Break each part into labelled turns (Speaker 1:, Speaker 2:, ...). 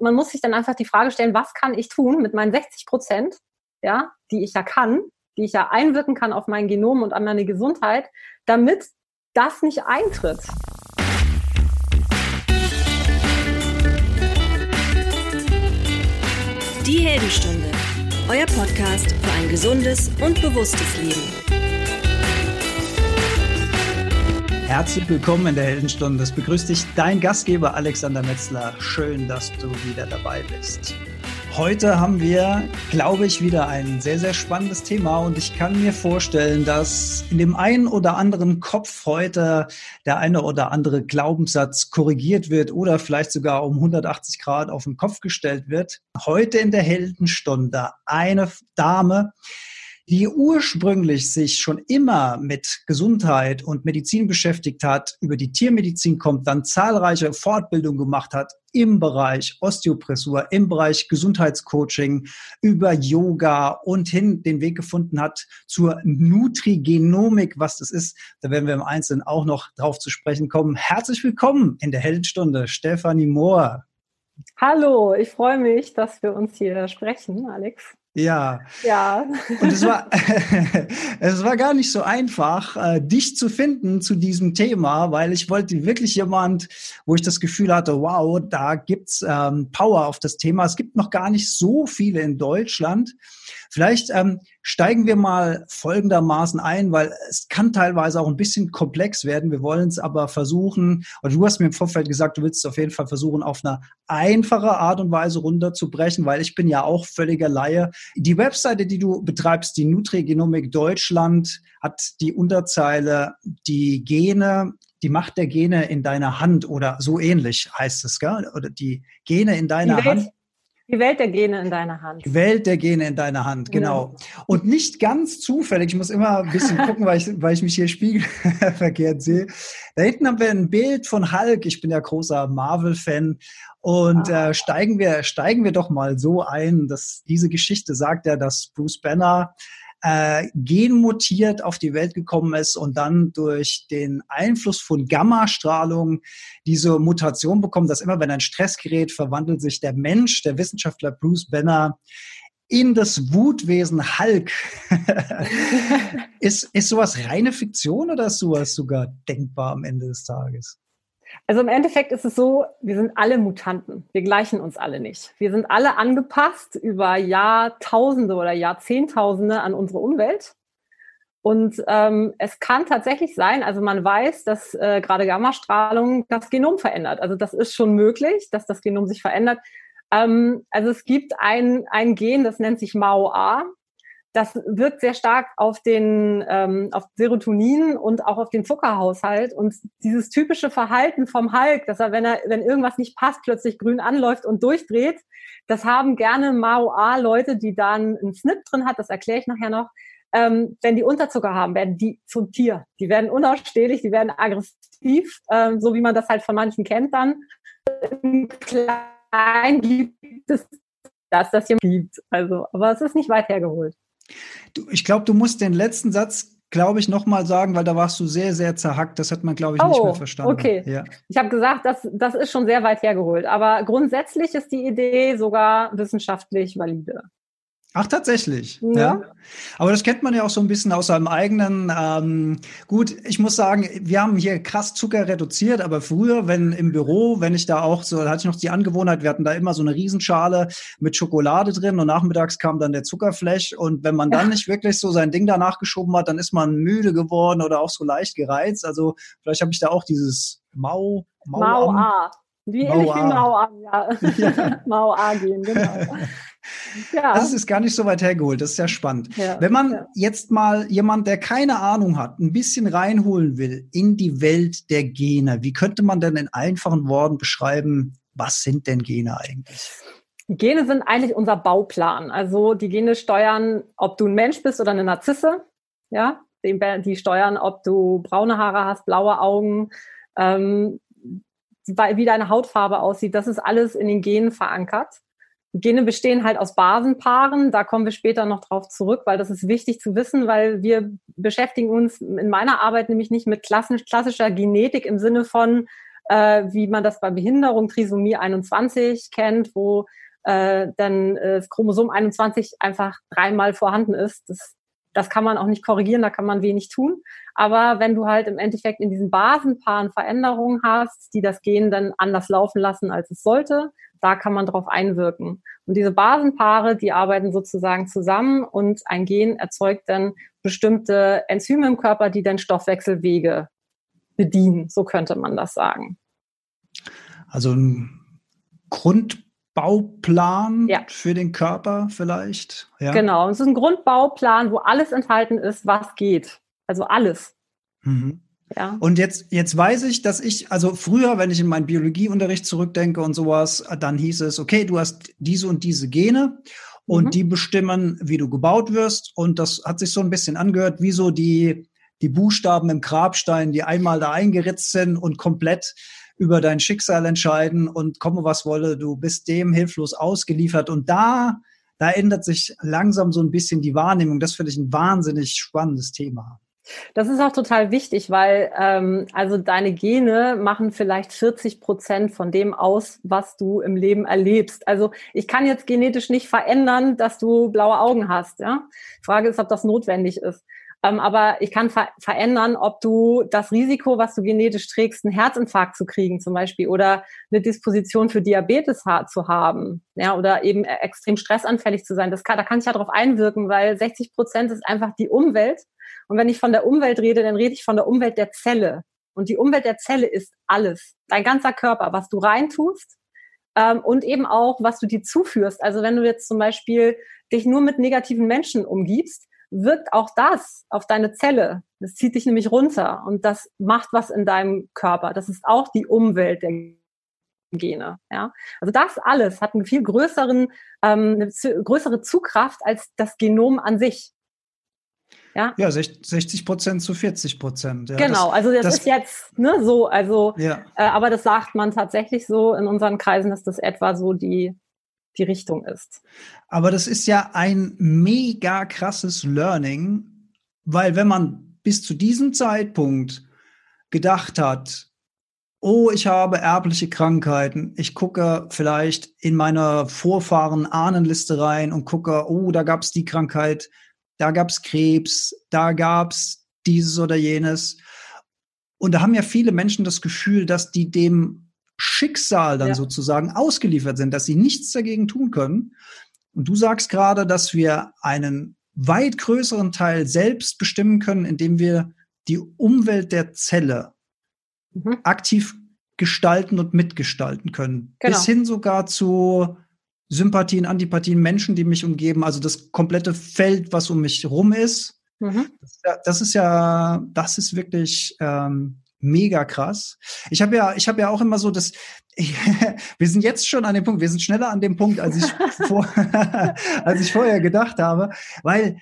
Speaker 1: man muss sich dann einfach die Frage stellen, was kann ich tun mit meinen 60 Prozent, ja, die ich ja kann, die ich ja einwirken kann auf mein Genom und an meine Gesundheit, damit das nicht eintritt.
Speaker 2: Die Heldenstunde, euer Podcast für ein gesundes und bewusstes Leben.
Speaker 3: Herzlich willkommen in der Heldenstunde. Es begrüßt dich dein Gastgeber Alexander Metzler. Schön, dass du wieder dabei bist. Heute haben wir, glaube ich, wieder ein sehr, sehr spannendes Thema und ich kann mir vorstellen, dass in dem einen oder anderen Kopf heute der eine oder andere Glaubenssatz korrigiert wird oder vielleicht sogar um 180 Grad auf den Kopf gestellt wird. Heute in der Heldenstunde eine Dame, die ursprünglich sich schon immer mit Gesundheit und Medizin beschäftigt hat, über die Tiermedizin kommt, dann zahlreiche Fortbildungen gemacht hat im Bereich Osteopressur, im Bereich Gesundheitscoaching, über Yoga und hin den Weg gefunden hat zur Nutrigenomik, was das ist. Da werden wir im Einzelnen auch noch drauf zu sprechen kommen. Herzlich willkommen in der Heldenstunde, Stefanie Mohr.
Speaker 1: Hallo, ich freue mich, dass wir uns hier sprechen, Alex.
Speaker 3: Ja.
Speaker 1: Ja.
Speaker 3: Und es war, es war gar nicht so einfach, äh, dich zu finden zu diesem Thema, weil ich wollte wirklich jemand, wo ich das Gefühl hatte, wow, da gibt's ähm, Power auf das Thema. Es gibt noch gar nicht so viele in Deutschland. Vielleicht ähm, steigen wir mal folgendermaßen ein, weil es kann teilweise auch ein bisschen komplex werden. Wir wollen es aber versuchen, und du hast mir im Vorfeld gesagt, du willst es auf jeden Fall versuchen, auf eine einfache Art und Weise runterzubrechen, weil ich bin ja auch völliger Laie. Die Webseite, die du betreibst, die Nutrigenomik Deutschland, hat die Unterzeile, die Gene die Macht der Gene in deiner Hand oder so ähnlich heißt es, gell? Oder die Gene in deiner Hand.
Speaker 1: Die Welt der Gene in deiner Hand.
Speaker 3: Die Welt der Gene in deiner Hand, genau. Ja. Und nicht ganz zufällig, ich muss immer ein bisschen gucken, weil ich, weil ich mich hier spiegelverkehrt sehe. Da hinten haben wir ein Bild von Hulk. Ich bin ja großer Marvel-Fan. Und ah. äh, steigen wir, steigen wir doch mal so ein, dass diese Geschichte sagt ja, dass Bruce Banner äh, genmutiert auf die Welt gekommen ist und dann durch den Einfluss von Gammastrahlung diese Mutation bekommt, dass immer wenn ein Stress gerät, verwandelt sich der Mensch, der Wissenschaftler Bruce Banner, in das Wutwesen Hulk. ist, ist sowas reine Fiktion oder ist sowas sogar denkbar am Ende des Tages?
Speaker 1: Also im Endeffekt ist es so, wir sind alle Mutanten. Wir gleichen uns alle nicht. Wir sind alle angepasst über Jahrtausende oder Jahrzehntausende an unsere Umwelt. Und ähm, es kann tatsächlich sein, also man weiß, dass äh, gerade Gammastrahlung das Genom verändert. Also das ist schon möglich, dass das Genom sich verändert. Ähm, also es gibt ein, ein Gen, das nennt sich MAO-A das wirkt sehr stark auf den ähm, auf Serotonin und auch auf den Zuckerhaushalt und dieses typische Verhalten vom Hulk, dass er wenn er wenn irgendwas nicht passt plötzlich grün anläuft und durchdreht, das haben gerne MAOA Leute, die dann einen Snip drin hat, das erkläre ich nachher noch. Ähm, wenn die Unterzucker haben, werden die zum Tier. Die werden unausstehlich, die werden aggressiv, ähm, so wie man das halt von manchen kennt dann. Klein gibt es das, das hier gibt. Also, aber es ist nicht weit hergeholt.
Speaker 3: Du, ich glaube, du musst den letzten Satz, glaube ich, nochmal sagen, weil da warst du sehr, sehr zerhackt. Das hat man, glaube ich, nicht oh, mehr verstanden.
Speaker 1: Okay. Ja. Ich habe gesagt, das, das ist schon sehr weit hergeholt. Aber grundsätzlich ist die Idee sogar wissenschaftlich valide.
Speaker 3: Ach, tatsächlich. Ja. ja. Aber das kennt man ja auch so ein bisschen aus seinem eigenen. Ähm, gut, ich muss sagen, wir haben hier krass Zucker reduziert, aber früher, wenn im Büro, wenn ich da auch so, da hatte ich noch die Angewohnheit, wir hatten da immer so eine Riesenschale mit Schokolade drin und nachmittags kam dann der Zuckerflash und wenn man dann ja. nicht wirklich so sein Ding danach geschoben hat, dann ist man müde geworden oder auch so leicht gereizt. Also vielleicht habe ich da auch dieses Mau,
Speaker 1: Mau, Mau A. Wie ähnlich wie Mau A, ja. ja. Mau A gehen, genau.
Speaker 3: Ja. Das ist gar nicht so weit hergeholt. Das ist ja spannend. Ja, Wenn man ja. jetzt mal jemand, der keine Ahnung hat, ein bisschen reinholen will in die Welt der Gene, wie könnte man denn in einfachen Worten beschreiben, was sind denn Gene eigentlich?
Speaker 1: Gene sind eigentlich unser Bauplan. Also die Gene steuern, ob du ein Mensch bist oder eine Narzisse. Ja, die steuern, ob du braune Haare hast, blaue Augen, ähm, wie deine Hautfarbe aussieht. Das ist alles in den Genen verankert. Gene bestehen halt aus Basenpaaren. Da kommen wir später noch drauf zurück, weil das ist wichtig zu wissen, weil wir beschäftigen uns in meiner Arbeit nämlich nicht mit klassischer Genetik im Sinne von äh, wie man das bei Behinderung Trisomie 21 kennt, wo äh, dann äh, das Chromosom 21 einfach dreimal vorhanden ist. Das, das kann man auch nicht korrigieren, da kann man wenig tun. Aber wenn du halt im Endeffekt in diesen Basenpaaren Veränderungen hast, die das Gen dann anders laufen lassen, als es sollte, da kann man drauf einwirken. Und diese Basenpaare, die arbeiten sozusagen zusammen und ein Gen erzeugt dann bestimmte Enzyme im Körper, die dann Stoffwechselwege bedienen. So könnte man das sagen.
Speaker 3: Also ein Grundbauplan ja. für den Körper vielleicht.
Speaker 1: Ja. Genau, es ist ein Grundbauplan, wo alles enthalten ist, was geht. Also alles.
Speaker 3: Mhm. Ja. Und jetzt, jetzt weiß ich, dass ich, also früher, wenn ich in meinen Biologieunterricht zurückdenke und sowas, dann hieß es, okay, du hast diese und diese Gene und mhm. die bestimmen, wie du gebaut wirst. Und das hat sich so ein bisschen angehört, wie so die, die Buchstaben im Grabstein, die einmal da eingeritzt sind und komplett über dein Schicksal entscheiden und komme was wolle, du bist dem hilflos ausgeliefert. Und da, da ändert sich langsam so ein bisschen die Wahrnehmung. Das finde ich ein wahnsinnig spannendes Thema.
Speaker 1: Das ist auch total wichtig, weil ähm, also deine Gene machen vielleicht 40 Prozent von dem aus, was du im Leben erlebst. Also ich kann jetzt genetisch nicht verändern, dass du blaue Augen hast. Ja? Frage ist, ob das notwendig ist. Ähm, aber ich kann ver verändern, ob du das Risiko, was du genetisch trägst, einen Herzinfarkt zu kriegen zum Beispiel oder eine Disposition für Diabetes ha zu haben, ja, oder eben e-, extrem stressanfällig zu sein. Das kann, da kann ich ja darauf einwirken, weil 60 Prozent ist einfach die Umwelt und wenn ich von der Umwelt rede, dann rede ich von der Umwelt der Zelle. Und die Umwelt der Zelle ist alles. Dein ganzer Körper, was du reintust ähm, und eben auch, was du dir zuführst. Also wenn du jetzt zum Beispiel dich nur mit negativen Menschen umgibst, wirkt auch das auf deine Zelle. Das zieht dich nämlich runter und das macht was in deinem Körper. Das ist auch die Umwelt der Gene. Ja? Also das alles hat einen viel größeren, ähm, eine größere Zugkraft als das Genom an sich.
Speaker 3: Ja, ja 60 Prozent zu 40 Prozent. Ja,
Speaker 1: genau, das, also das, das, ist jetzt ne, so, also, ja. äh, aber das sagt man tatsächlich so in unseren Kreisen, dass das etwa so die, die Richtung ist.
Speaker 3: Aber das ist ja ein mega krasses Learning, weil wenn man bis zu diesem Zeitpunkt gedacht hat, oh, ich habe erbliche Krankheiten, ich gucke vielleicht in meine Vorfahren-Ahnenliste rein und gucke, oh, da gab es die Krankheit, da gab es Krebs, da gab es dieses oder jenes. Und da haben ja viele Menschen das Gefühl, dass die dem Schicksal dann ja. sozusagen ausgeliefert sind, dass sie nichts dagegen tun können. Und du sagst gerade, dass wir einen weit größeren Teil selbst bestimmen können, indem wir die Umwelt der Zelle mhm. aktiv gestalten und mitgestalten können. Genau. Bis hin sogar zu Sympathien, Antipathien, Menschen, die mich umgeben, also das komplette Feld, was um mich rum ist. Mhm. Das, ist ja, das ist wirklich ähm, mega krass. Ich habe ja, ich habe ja auch immer so das. wir sind jetzt schon an dem Punkt. Wir sind schneller an dem Punkt, als ich vor, als ich vorher gedacht habe, weil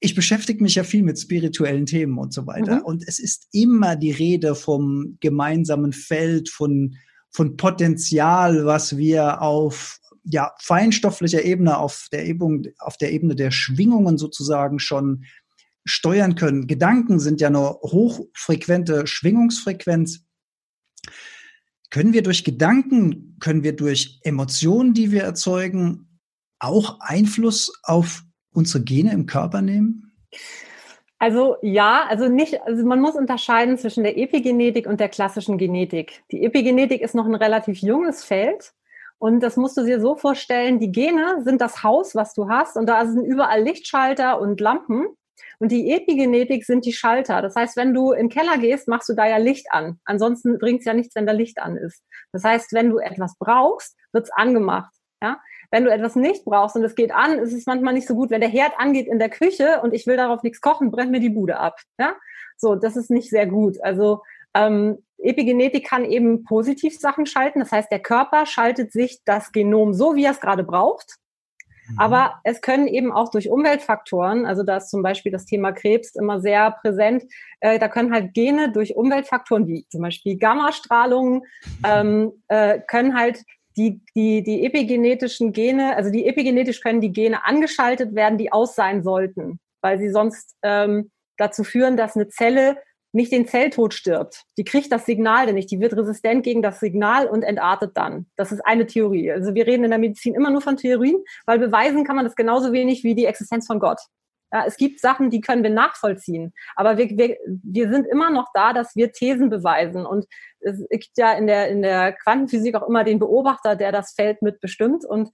Speaker 3: ich beschäftige mich ja viel mit spirituellen Themen und so weiter. Mhm. Und es ist immer die Rede vom gemeinsamen Feld, von von Potenzial, was wir auf ja, feinstofflicher Ebene, auf der, Ebene, auf der Ebene der Schwingungen sozusagen schon steuern können. Gedanken sind ja eine hochfrequente Schwingungsfrequenz. Können wir durch Gedanken, können wir durch Emotionen, die wir erzeugen, auch Einfluss auf unsere Gene im Körper nehmen?
Speaker 1: Also ja, also nicht, also man muss unterscheiden zwischen der Epigenetik und der klassischen Genetik. Die Epigenetik ist noch ein relativ junges Feld und das musst du dir so vorstellen, die Gene sind das Haus, was du hast und da sind überall Lichtschalter und Lampen und die Epigenetik sind die Schalter. Das heißt, wenn du im Keller gehst, machst du da ja Licht an. Ansonsten bringt es ja nichts, wenn da Licht an ist. Das heißt, wenn du etwas brauchst, wird's angemacht. Ja? Wenn du etwas nicht brauchst und es geht an, ist es manchmal nicht so gut. Wenn der Herd angeht in der Küche und ich will darauf nichts kochen, brennt mir die Bude ab. Ja? So, das ist nicht sehr gut. Also ähm, Epigenetik kann eben positiv Sachen schalten. Das heißt, der Körper schaltet sich das Genom so, wie er es gerade braucht. Mhm. Aber es können eben auch durch Umweltfaktoren, also da ist zum Beispiel das Thema Krebs immer sehr präsent, äh, da können halt Gene durch Umweltfaktoren wie zum Beispiel Gammastrahlung, ähm, äh, können halt die, die, die epigenetischen Gene, also die epigenetisch können die Gene angeschaltet werden, die aus sein sollten, weil sie sonst ähm, dazu führen, dass eine Zelle nicht den Zelltod stirbt. Die kriegt das Signal denn nicht. Die wird resistent gegen das Signal und entartet dann. Das ist eine Theorie. Also wir reden in der Medizin immer nur von Theorien, weil beweisen kann man das genauso wenig wie die Existenz von Gott. Ja, es gibt Sachen, die können wir nachvollziehen. Aber wir, wir, wir sind immer noch da, dass wir Thesen beweisen. Und es gibt ja in der, in der Quantenphysik auch immer den Beobachter, der das Feld mitbestimmt. Und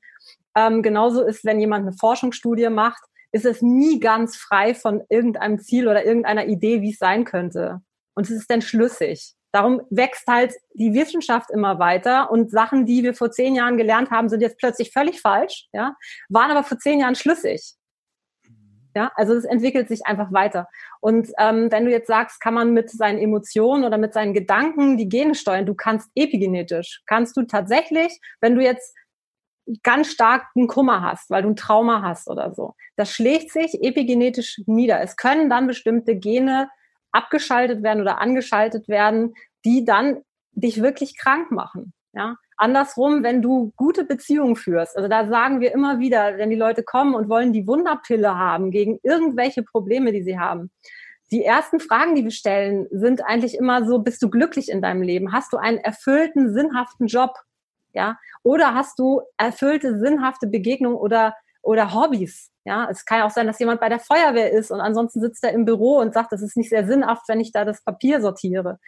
Speaker 1: ähm, genauso ist, wenn jemand eine Forschungsstudie macht, ist es nie ganz frei von irgendeinem Ziel oder irgendeiner Idee, wie es sein könnte. Und es ist dann schlüssig. Darum wächst halt die Wissenschaft immer weiter und Sachen, die wir vor zehn Jahren gelernt haben, sind jetzt plötzlich völlig falsch, ja, waren aber vor zehn Jahren schlüssig. Ja, also es entwickelt sich einfach weiter. Und ähm, wenn du jetzt sagst, kann man mit seinen Emotionen oder mit seinen Gedanken die Gene steuern, du kannst epigenetisch, kannst du tatsächlich, wenn du jetzt ganz starken Kummer hast, weil du ein Trauma hast oder so. Das schlägt sich epigenetisch nieder. Es können dann bestimmte Gene abgeschaltet werden oder angeschaltet werden, die dann dich wirklich krank machen. Ja, andersrum, wenn du gute Beziehungen führst, also da sagen wir immer wieder, wenn die Leute kommen und wollen die Wunderpille haben gegen irgendwelche Probleme, die sie haben. Die ersten Fragen, die wir stellen, sind eigentlich immer so, bist du glücklich in deinem Leben? Hast du einen erfüllten, sinnhaften Job? Ja, oder hast du erfüllte, sinnhafte Begegnungen oder, oder Hobbys? Ja, es kann ja auch sein, dass jemand bei der Feuerwehr ist und ansonsten sitzt er im Büro und sagt, das ist nicht sehr sinnhaft, wenn ich da das Papier sortiere.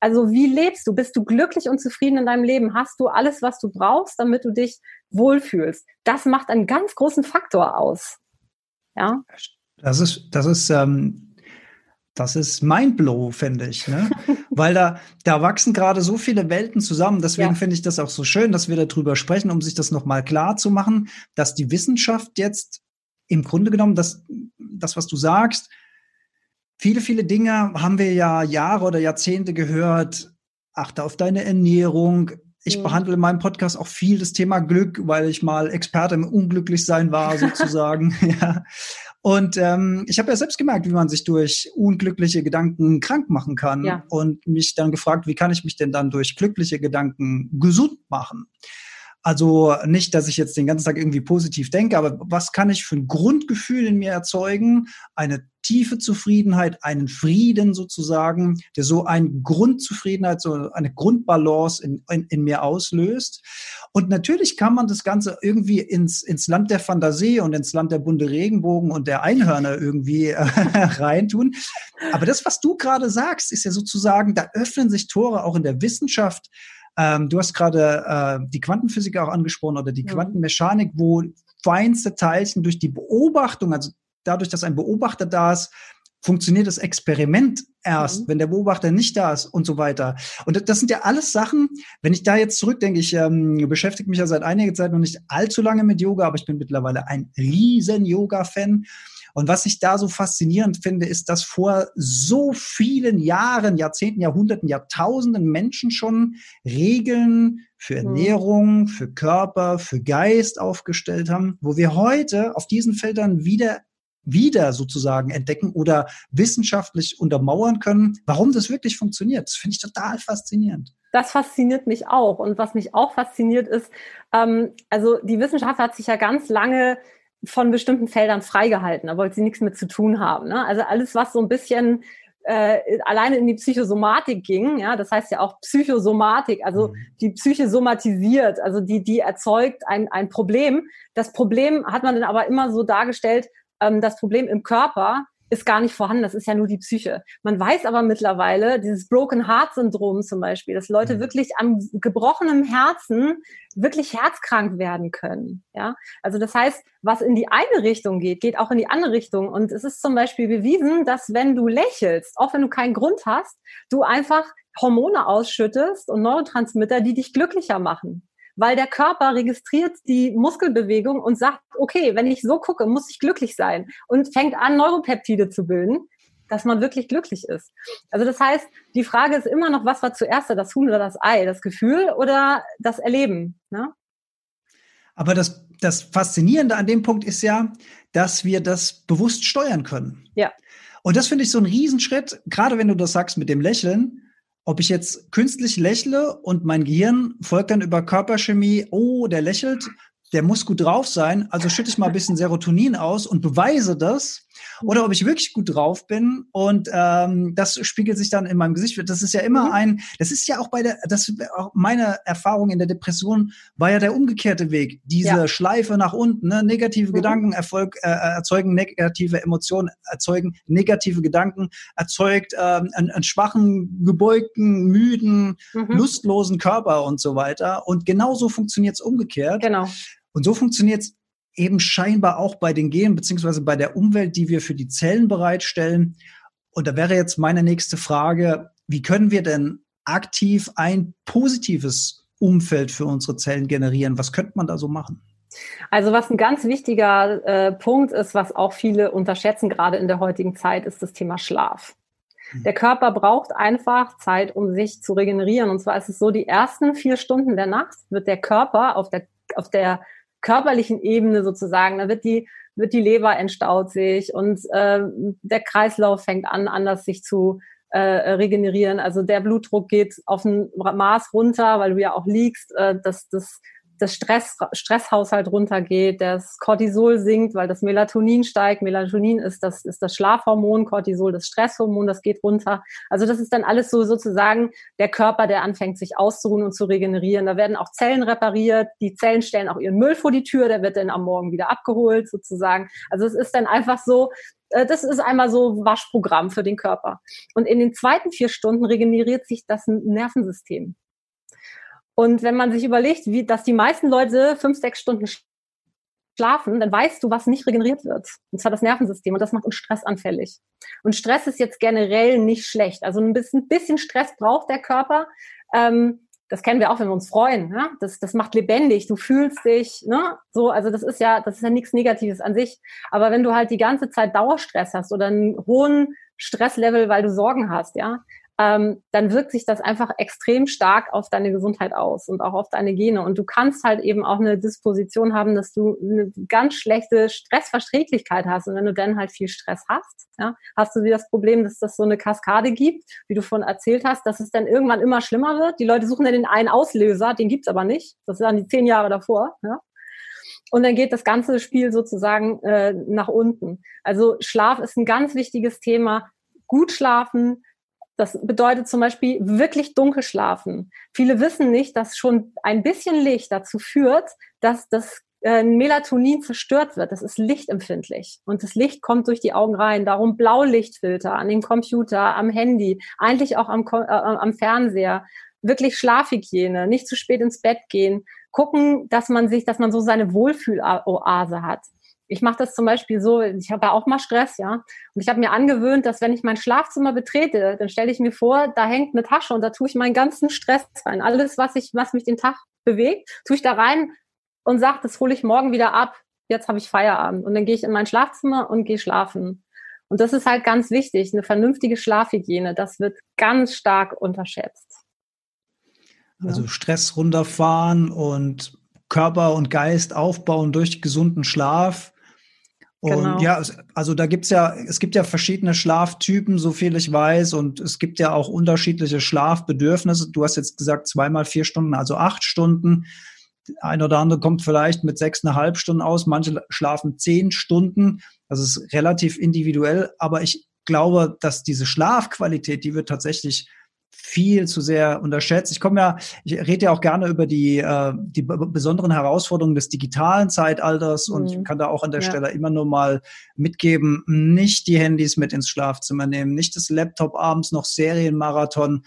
Speaker 1: Also wie lebst du? Bist du glücklich und zufrieden in deinem Leben? Hast du alles, was du brauchst, damit du dich wohlfühlst? Das macht einen ganz großen Faktor aus. Ja.
Speaker 3: Das ist, das ist ähm, das ist Mindblow, finde ich, ne? Weil da, da wachsen gerade so viele Welten zusammen. Deswegen ja. finde ich das auch so schön, dass wir darüber sprechen, um sich das nochmal klar zu machen, dass die Wissenschaft jetzt im Grunde genommen, das, das, was du sagst, viele, viele Dinge haben wir ja Jahre oder Jahrzehnte gehört. Achte auf deine Ernährung. Ich mhm. behandle in meinem Podcast auch viel das Thema Glück, weil ich mal Experte im Unglücklichsein war, sozusagen. ja. Und ähm, ich habe ja selbst gemerkt, wie man sich durch unglückliche Gedanken krank machen kann ja. und mich dann gefragt, wie kann ich mich denn dann durch glückliche Gedanken gesund machen? Also nicht, dass ich jetzt den ganzen Tag irgendwie positiv denke, aber was kann ich für ein Grundgefühl in mir erzeugen? Eine tiefe Zufriedenheit, einen Frieden sozusagen, der so eine Grundzufriedenheit, so eine Grundbalance in, in, in mir auslöst. Und natürlich kann man das Ganze irgendwie ins, ins Land der Fantasie und ins Land der bunte Regenbogen und der Einhörner irgendwie äh, reintun. Aber das, was du gerade sagst, ist ja sozusagen, da öffnen sich Tore auch in der Wissenschaft ähm, du hast gerade äh, die Quantenphysik auch angesprochen oder die mhm. Quantenmechanik, wo feinste Teilchen durch die Beobachtung, also dadurch, dass ein Beobachter da ist, funktioniert das Experiment erst, mhm. wenn der Beobachter nicht da ist und so weiter. Und das sind ja alles Sachen, wenn ich da jetzt zurückdenke, ich ähm, beschäftige mich ja seit einiger Zeit noch nicht allzu lange mit Yoga, aber ich bin mittlerweile ein riesen Yoga-Fan. Und was ich da so faszinierend finde, ist, dass vor so vielen Jahren, Jahrzehnten, Jahrhunderten, Jahrtausenden Menschen schon Regeln für mhm. Ernährung, für Körper, für Geist aufgestellt haben, wo wir heute auf diesen Feldern wieder wieder sozusagen entdecken oder wissenschaftlich untermauern können, warum das wirklich funktioniert. Das finde ich total faszinierend.
Speaker 1: Das fasziniert mich auch. Und was mich auch fasziniert ist, ähm, also die Wissenschaft hat sich ja ganz lange von bestimmten Feldern freigehalten. Da wollte sie nichts mit zu tun haben. Ne? Also alles, was so ein bisschen äh, alleine in die Psychosomatik ging, ja, das heißt ja auch Psychosomatik, also mhm. die Psyche somatisiert, also die, die erzeugt ein, ein Problem. Das Problem hat man dann aber immer so dargestellt, ähm, das Problem im Körper ist gar nicht vorhanden. Das ist ja nur die Psyche. Man weiß aber mittlerweile, dieses Broken Heart Syndrom zum Beispiel, dass Leute mhm. wirklich am gebrochenen Herzen wirklich herzkrank werden können. Ja, also das heißt, was in die eine Richtung geht, geht auch in die andere Richtung. Und es ist zum Beispiel bewiesen, dass wenn du lächelst, auch wenn du keinen Grund hast, du einfach Hormone ausschüttest und Neurotransmitter, die dich glücklicher machen weil der Körper registriert die Muskelbewegung und sagt, okay, wenn ich so gucke, muss ich glücklich sein und fängt an, Neuropeptide zu bilden, dass man wirklich glücklich ist. Also das heißt, die Frage ist immer noch, was war zuerst das Huhn oder das Ei, das Gefühl oder das Erleben? Ne?
Speaker 3: Aber das, das Faszinierende an dem Punkt ist ja, dass wir das bewusst steuern können.
Speaker 1: Ja.
Speaker 3: Und das finde ich so ein Riesenschritt, gerade wenn du das sagst mit dem Lächeln, ob ich jetzt künstlich lächle und mein Gehirn folgt dann über Körperchemie, oh, der lächelt, der muss gut drauf sein, also schütte ich mal ein bisschen Serotonin aus und beweise das. Oder ob ich wirklich gut drauf bin und ähm, das spiegelt sich dann in meinem Gesicht. Das ist ja immer mhm. ein, das ist ja auch bei der, das auch meine Erfahrung in der Depression war ja der umgekehrte Weg. Diese ja. Schleife nach unten, ne? negative mhm. Gedanken Erfolg, äh, erzeugen negative Emotionen, erzeugen negative Gedanken, erzeugt ähm, einen, einen schwachen, gebeugten, müden, mhm. lustlosen Körper und so weiter. Und genauso funktioniert es umgekehrt.
Speaker 1: Genau.
Speaker 3: Und so funktioniert es eben scheinbar auch bei den Genen beziehungsweise bei der Umwelt, die wir für die Zellen bereitstellen. Und da wäre jetzt meine nächste Frage, wie können wir denn aktiv ein positives Umfeld für unsere Zellen generieren? Was könnte man da so machen?
Speaker 1: Also was ein ganz wichtiger äh, Punkt ist, was auch viele unterschätzen, gerade in der heutigen Zeit, ist das Thema Schlaf. Hm. Der Körper braucht einfach Zeit, um sich zu regenerieren. Und zwar ist es so, die ersten vier Stunden der Nacht wird der Körper auf der, auf der körperlichen Ebene sozusagen, da wird die, wird die Leber entstaut sich und äh, der Kreislauf fängt an, anders sich zu äh, regenerieren. Also der Blutdruck geht auf ein Maß runter, weil du ja auch liegst. Äh, das, das das Stress, Stresshaushalt runtergeht, das Cortisol sinkt, weil das Melatonin steigt. Melatonin ist das, ist das Schlafhormon, Cortisol das Stresshormon, das geht runter. Also das ist dann alles so sozusagen der Körper, der anfängt, sich auszuruhen und zu regenerieren. Da werden auch Zellen repariert. Die Zellen stellen auch ihren Müll vor die Tür, der wird dann am Morgen wieder abgeholt sozusagen. Also es ist dann einfach so, äh, das ist einmal so Waschprogramm für den Körper. Und in den zweiten vier Stunden regeneriert sich das Nervensystem. Und wenn man sich überlegt, wie, dass die meisten Leute fünf, sechs Stunden schlafen, dann weißt du, was nicht regeneriert wird. Und zwar das Nervensystem. Und das macht uns stressanfällig. Und Stress ist jetzt generell nicht schlecht. Also ein bisschen, bisschen Stress braucht der Körper. Ähm, das kennen wir auch, wenn wir uns freuen. Ne? Das, das macht lebendig. Du fühlst dich, ne? So, also das ist ja, das ist ja nichts Negatives an sich. Aber wenn du halt die ganze Zeit Dauerstress hast oder einen hohen Stresslevel, weil du Sorgen hast, ja, ähm, dann wirkt sich das einfach extrem stark auf deine Gesundheit aus und auch auf deine Gene. Und du kannst halt eben auch eine Disposition haben, dass du eine ganz schlechte Stressverträglichkeit hast. Und wenn du dann halt viel Stress hast, ja, hast du wieder das Problem, dass das so eine Kaskade gibt, wie du von erzählt hast, dass es dann irgendwann immer schlimmer wird. Die Leute suchen ja den einen Auslöser, den gibt's aber nicht. Das dann die zehn Jahre davor. Ja. Und dann geht das ganze Spiel sozusagen äh, nach unten. Also Schlaf ist ein ganz wichtiges Thema. Gut schlafen, das bedeutet zum Beispiel wirklich dunkel schlafen. Viele wissen nicht, dass schon ein bisschen Licht dazu führt, dass das äh, Melatonin zerstört wird. Das ist lichtempfindlich. Und das Licht kommt durch die Augen rein. Darum Blaulichtfilter an dem Computer, am Handy, eigentlich auch am, äh, am Fernseher. Wirklich Schlafhygiene, nicht zu spät ins Bett gehen. Gucken, dass man sich, dass man so seine Wohlfühloase hat ich mache das zum Beispiel so, ich habe ja auch mal Stress, ja. Und ich habe mir angewöhnt, dass wenn ich mein Schlafzimmer betrete, dann stelle ich mir vor, da hängt eine Tasche und da tue ich meinen ganzen Stress rein. Alles, was ich, was mich den Tag bewegt, tue ich da rein und sage, das hole ich morgen wieder ab. Jetzt habe ich Feierabend. Und dann gehe ich in mein Schlafzimmer und gehe schlafen. Und das ist halt ganz wichtig, eine vernünftige Schlafhygiene. Das wird ganz stark unterschätzt.
Speaker 3: Also Stress runterfahren und Körper und Geist aufbauen durch gesunden Schlaf und genau. ja, also da gibt's ja, es gibt ja verschiedene Schlaftypen, so viel ich weiß, und es gibt ja auch unterschiedliche Schlafbedürfnisse. Du hast jetzt gesagt, zweimal vier Stunden, also acht Stunden. Ein oder andere kommt vielleicht mit sechseinhalb Stunden aus, manche schlafen zehn Stunden. Das ist relativ individuell, aber ich glaube, dass diese Schlafqualität, die wird tatsächlich viel zu sehr unterschätzt. Ich komme ja, ich rede ja auch gerne über die, äh, die besonderen Herausforderungen des digitalen Zeitalters mhm. und ich kann da auch an der ja. Stelle immer nur mal mitgeben, nicht die Handys mit ins Schlafzimmer nehmen, nicht das Laptop abends noch Serienmarathon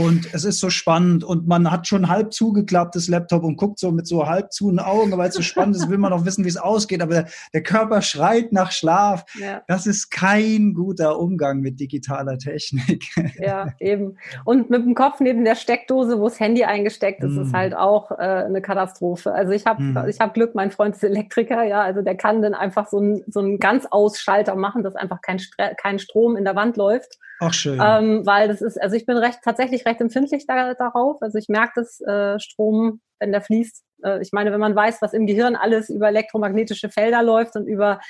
Speaker 3: und es ist so spannend und man hat schon halb zugeklapptes Laptop und guckt so mit so halb zu Augen, weil es so spannend ist, will man noch wissen, wie es ausgeht. Aber der, der Körper schreit nach Schlaf. Ja. Das ist kein guter Umgang mit digitaler Technik.
Speaker 1: Ja, eben. Und mit dem Kopf neben der Steckdose, wo das Handy eingesteckt ist, mm. ist halt auch äh, eine Katastrophe. Also ich habe mm. ich hab Glück, mein Freund ist Elektriker, ja, also der kann dann einfach so einen so einen ganz Ausschalter machen, dass einfach kein, Stre kein Strom in der Wand läuft.
Speaker 3: Ach schön.
Speaker 1: Ähm, weil das ist, also ich bin recht tatsächlich recht empfindlich da, darauf. Also ich merke das äh, Strom, wenn der fließt. Äh, ich meine, wenn man weiß, was im Gehirn alles über elektromagnetische Felder läuft und über